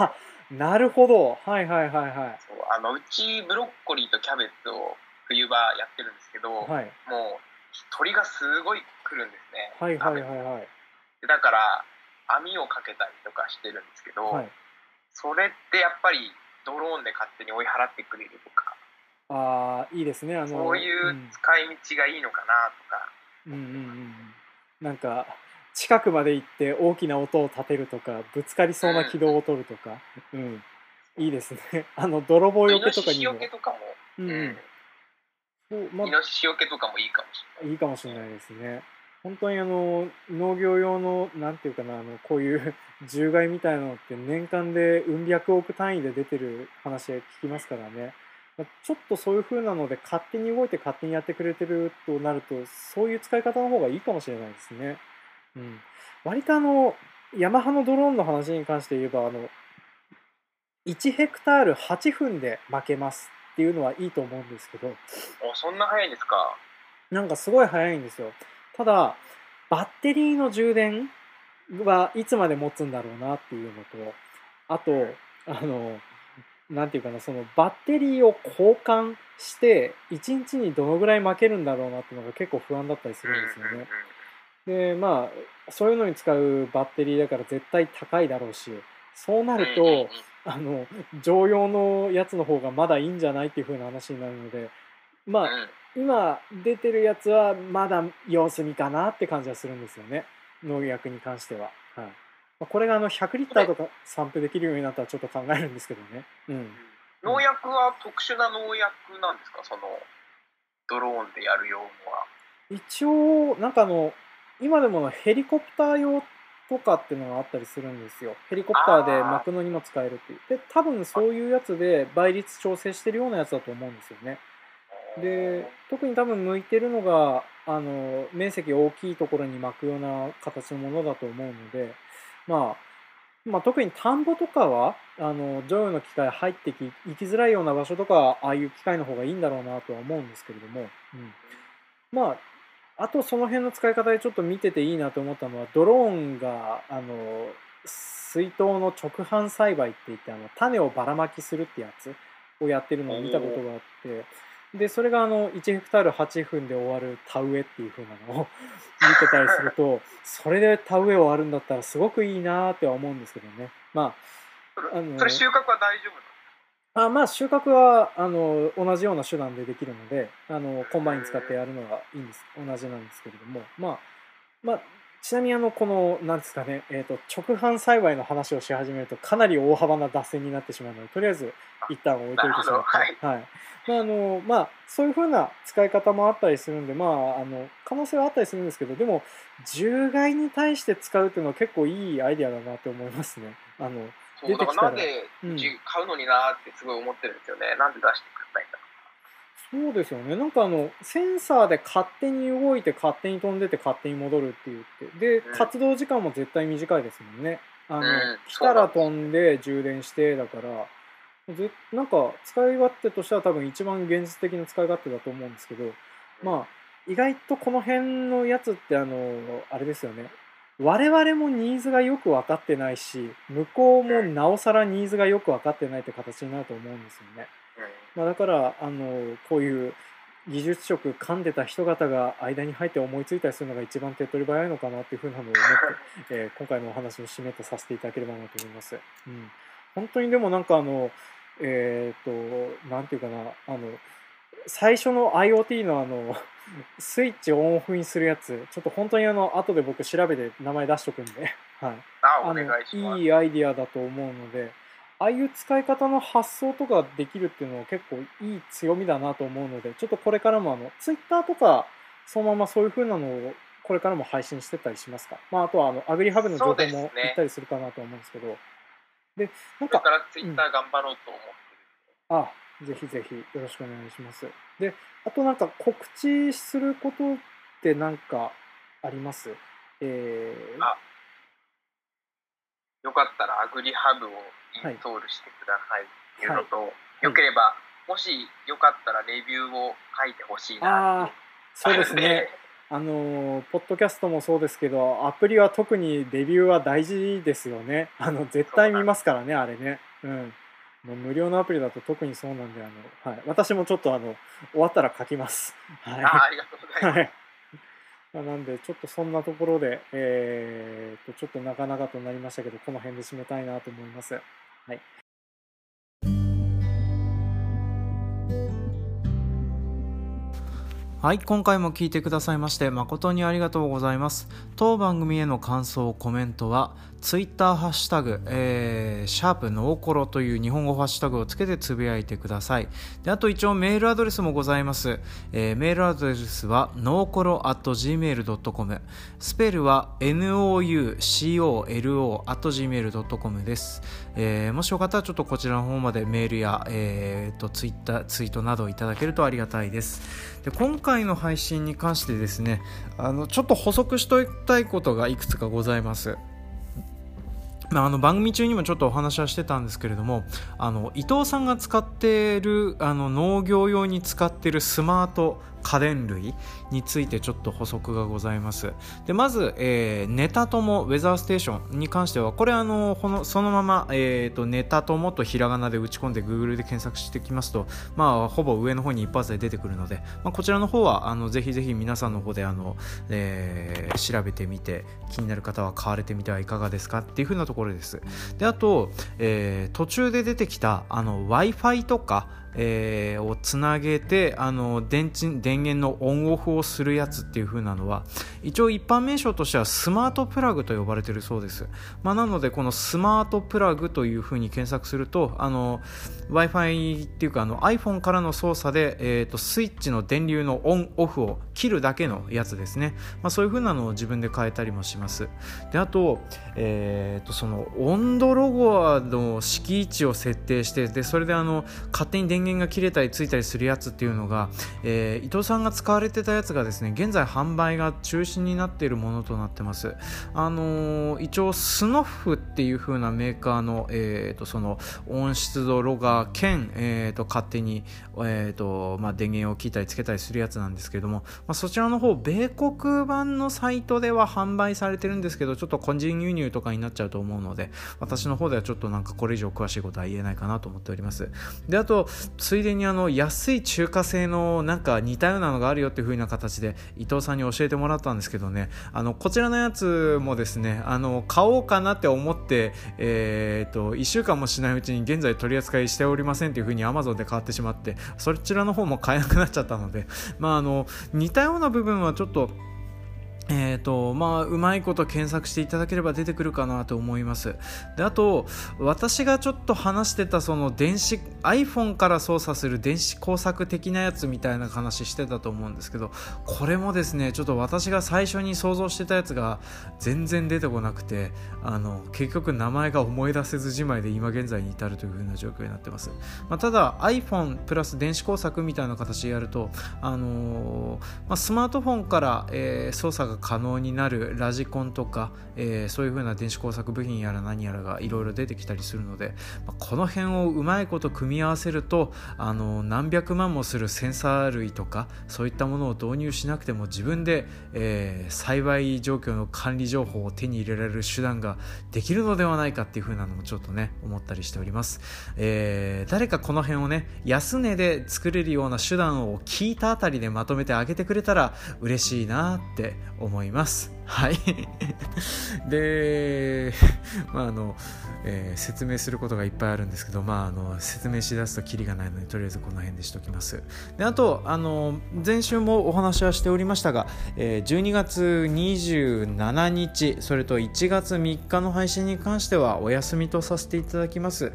って。なるほど。はいはいはいはそうあのうちブロッコリーとキャベツを冬場やってるんですけど、いはい。もう鳥がすごい来るんですね。はいはいはい雨はい。でだから網をかけたりとかしてるんですけど、はい。それってやっぱりドローンで勝手に追い払ってくれるとか、ああいいですね。あのそういううん使い道がいいのかなとか、うん。うんうんうん。なんか近くまで行って大きな音を立てるとかぶつかりそうな軌道を取るとか、うん、いいですね。あの泥棒よけとかにも。よけとかも、うん。うん。まイノシシよけとかもいいかもしれない。いいかもしれないですね本当にあの農業用のなんていうかなあのこういう 獣害みたいなのって年間でうん百億単位で出てる話は聞きますからねちょっとそういう風なので勝手に動いて勝手にやってくれてるとなるとそういう使い方の方がいいかもしれないですね。うん、割とあのヤマハのドローンの話に関して言えばあの1ヘクタール8分で負けますっていうのはいいと思うんですけどおそんな早いんですか？なんかすごい早いんですよ。ただバッテリーの充電はいつまで持つんだろうなっていうのとあとあのなんていうかなそのバッテリーを交換して1日にどのぐらい負けるんだろうなっていうのが結構不安だったりするんですよね。でまあそういうのに使うバッテリーだから絶対高いだろうしそうなるとあの常用のやつの方がまだいいんじゃないっていう風な話になるのでまあうん。今出てるやつはまだ様子見かなって感じはするんですよね。農薬に関しては、はい。まあ、これがあの100リッターとか散布できるようになったらちょっと考えるんですけどね。うん。農薬は特殊な農薬なんですか？そのドローンでやる用のは。一応なんかあの今でもヘリコプター用とかっていうのがあったりするんですよ。ヘリコプターで巻くのにも使えるっていう。で多分そういうやつで倍率調整してるようなやつだと思うんですよねで特に多分向いてるのがあの面積大きいところに巻くような形のものだと思うので、まあ、まあ特に田んぼとかはあの乗用の機械入ってき行きづらいような場所とかはああいう機械の方がいいんだろうなとは思うんですけれども、うん、まああとその辺の使い方でちょっと見てていいなと思ったのはドローンがあの水稲の直播栽培って言ってあの種をばらまきするってやつをやってるのを見たことがあってでそれがあの1ヘクタール8分で終わる田植えっていう風なのを 見てたりするとそれで田植え終わるんだったらすごくいいなーっては思うんですけどね。まそれあのそれ収穫は大丈夫あまあ収穫はあの同じような手段でできるのであのコンバイン使ってやるのがいいんです同じなんですけれども。まあまあちなみにあのこのなんですかね、えー、と直販栽培の話をし始めるとかなり大幅な脱線になってしまうのでとりあえず一旦置いといてしまってはい。まああのまあ、そういうふうな使い方もあったりするんで、まあ、あの可能性はあったりするんですけどでも獣害に対して使うっていうのは結構いいアイデアだなと思いますね。あの出てきたら。なんでうん。うち買うのになーってすごい思ってるんですよね。なんで出してくれないんそうですよね。なんかあの、センサーで勝手に動いて、勝手に飛んでて、勝手に戻るって言って。で、うん活動時間も絶対短いですもんね。あの、うん来たら飛んで充電して、だから、ぜなんか使い勝手としては多分一番現実的な使い勝手だと思うんですけど、まあ、意外とこの辺のやつってあの、あれですよね。我々もニーズがよく分かってないし、向こうもなおさらニーズがよく分かってないって形になると思うんですよね。う。まあ、だからあのこういう技術職噛んでた人方が間に入って思いついたりするのが一番手っ取り早いのかなっていうふうなのを思って、えー今回のお話の締めとさせていただければなと思います。うん、本当にでもなんかあのえっ、となんていうかなあの最初の IoT のあのスイッチオンオフにするやつちょっと本当にあの後で僕調べて名前出しとくんで、はい、あ、の願いします。いいアイディアだと思うのでああいう使い方の発想とかできるっていうのは結構いい強みだなと思うのでちょっとこれからもあのツイッターとかそのままそういう風なのをこれからも配信してったりしますか、まあ、あとはあのアグリハブの情報もそうですね。言ったりするかなと思うんですけど。でなんかこれからツイッター頑張ろうと思ってる。あぜひぜひよろしくお願いします。で、あとなんか告知することってなんかあります？えー、あ。よかったらアグリハブをインストールしてくださいっていうのと、よければ、もしよかったらレビューを書いてほしいなそうですね。あのポッドキャストもそうですけどアプリは特にレビューは大事ですよね。あの絶対見ますからねあれね。うん。もう無料のアプリだと特にそうなんであの、はい、私もちょっとあの終わったら書きます。はい。あありがとうございます、はい。まあ、なんでちょっとそんなところで、えー、とちょっと長々となりましたけどこの辺で締めたいなと思いますはいはい、今回も聞いてくださいまして誠にありがとうございます。当番組への感想、コメントは、ツイッターハッシュタグ、えー、シャープノーコロという日本語ハッシュタグをつけてつぶやいてください。であと一応メールアドレスもございます。えー、メールアドレスはノーコロ at gmail.com スペルは noukolo at gmail.com です。えー、もしよかったらちょっとこちらの方までメールや、えーと、ツイッターツイートなどいただけるとありがたいです。で今回の配信に関してですねあのちょっと補足しておきたいことがいくつかございます。あの番組中にもちょっとお話はしてたんですけれどもあの伊藤さんが使っているあの農業用に使っているスマート家電類についてちょっと補足がございます。でまず、えー、ネタ友ウェザーステーションに関してはこれあのこのそのまま、えーと、ネタ友とひらがなで打ち込んで Google で検索してきますと、まあ、ほぼ上の方に一発で出てくるので、まあ、こちらの方はあのぜひぜひ皆さんの方であの、えー、調べてみて気になる方は買われてみてはいかがですかっていうふうなところです。であと、えー、途中で出てきた w i f i とかえー、をつなげてあの電池電源のオンオフをするやつっていう風なのは一応一般名称としてはスマートプラグと呼ばれているそうです、まあ、なのでこのスマートプラグという風に検索すると w i f i っていうかあの iPhone からの操作で、えーと、スイッチの電流のオンオフを切るだけのやつですね、まあ、そういう風なのを自分で変えたりもします。であと,、えーと、その温度ロゴの敷地を設定してでそれであの勝手に電源源が切れたりついたりするやつっていうのが、えー、伊藤さんが使われてたやつがですね現在販売が中止になっているものとなってます。あのー、一応スノフっていう風なメーカーの,、えーと、その温湿度ロガー兼、えーと、勝手に、えーとまあ、電源を切ったりつけたりするやつなんですけれども、まあ、そちらの方米国版のサイトでは販売されてるんですけどちょっと個人輸入とかになっちゃうと思うので私の方ではちょっとなんかこれ以上詳しいことは言えないかなと思っております。であとついでにあの安い中華製のなんか似たようなのがあるよっていう風な形で伊藤さんに教えてもらったんですけどね。あのこちらのやつもですねあの買おうかなって思って、えーと、1週間もしないうちに現在取り扱いしておりませんっていう風に Amazon で買ってしまってそちらの方も買えなくなっちゃったので、まあ、あの似たような部分はちょっとえーとまあ、うまいこと検索していただければ出てくるかなと思います。であと私がちょっと話してたその電子 iPhone から操作する電子工作的なやつみたいな話してたと思うんですけどこれもですねちょっと私が最初に想像してたやつが全然出てこなくてあの結局名前が思い出せずじまいで今現在に至るという風な状況になってます、まあ、ただ iPhone プラス電子工作みたいな形でやると、あのー、まあ、スマートフォンから、えー、操作がが可能になるラジコンとか、えー、そういう風な電子工作部品やら何やらがいろいろ出てきたりするので、まあ、この辺をうまいこと組み合わせるとあの何百万もするセンサー類とかそういったものを導入しなくても自分で、えー、栽培状況の管理情報を手に入れられる手段ができるのではないかっていう風なのもちょっとね思ったりしております、えー、誰かこの辺をね安値で作れるような手段を聞いたあたりでまとめてあげてくれたら嬉しいなって思思います。はい。で、まああの、えー、説明することがいっぱいあるんですけど、まあ、あの説明しだすときりがないのでとりあえずこの辺でしときます。であとあの前週もお話はしておりましたが、えー、12月27日それと1月3日の配信に関してはお休みとさせていただきます。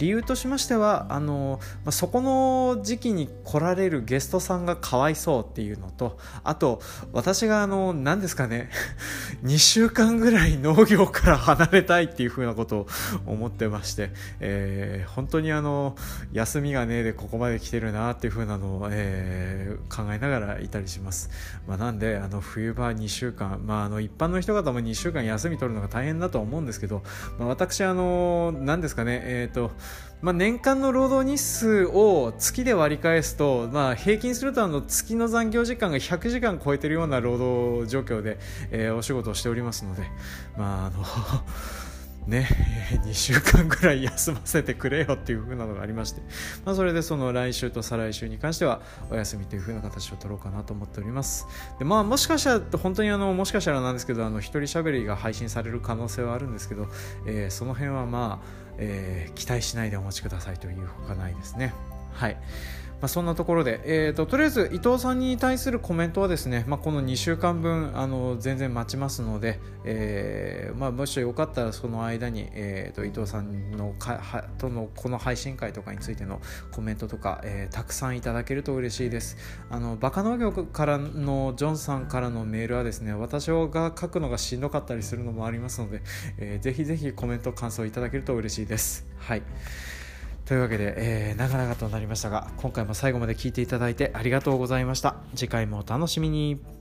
理由としましてはあの、まあ、そこの時期に来られるゲストさんがかわいそうっていうのとあと私があの何ですかね 2週間ぐらい農業から離れたいっていうふうなことを 思ってまして、えー、本当にあの休みがねえでここまで来てるなっていうふうなのを、えー、考えながらいたりします、まあ、なんであの冬場2週間、まあ、あの一般の人方も2週間休み取るのが大変だと思うんですけど、まあ、私あの何ですかねえっ、ー、とまあ、年間の労働日数を月で割り返すと、まあ、平均するとあの月の残業時間が100時間超えてるような労働状況で、えー、お仕事をしておりますので、まああのね、2週間ぐらい休ませてくれよっていう風なのがありまして、まあ、それでその来週と再来週に関してはお休みという風な形を取ろうかなと思っております。でまあもしかしたら本当にあのもしかしたらなんですけどあの一人喋りが配信される可能性はあるんですけど、えー、その辺はまあ、えー、期待しないでお待ちくださいというほかないですね。はい。まあ、そんなところで、えーと、とりあえず伊藤さんに対するコメントはですね、まあ、この2週間分あの全然待ちますので、えーまあ、もしよかったらその間に、えーと、伊藤さんのかはとのこの配信会とかについてのコメントとか、えー、たくさんいただけると嬉しいです。あのバカ農業からのジョンさんからのメールはですね私が書くのがしんどかったりするのもありますので、えー、ぜひぜひコメント感想いただけると嬉しいです。はい。というわけで、えー、長々となりましたが今回も最後まで聴いていただいてありがとうございました。次回もお楽しみに。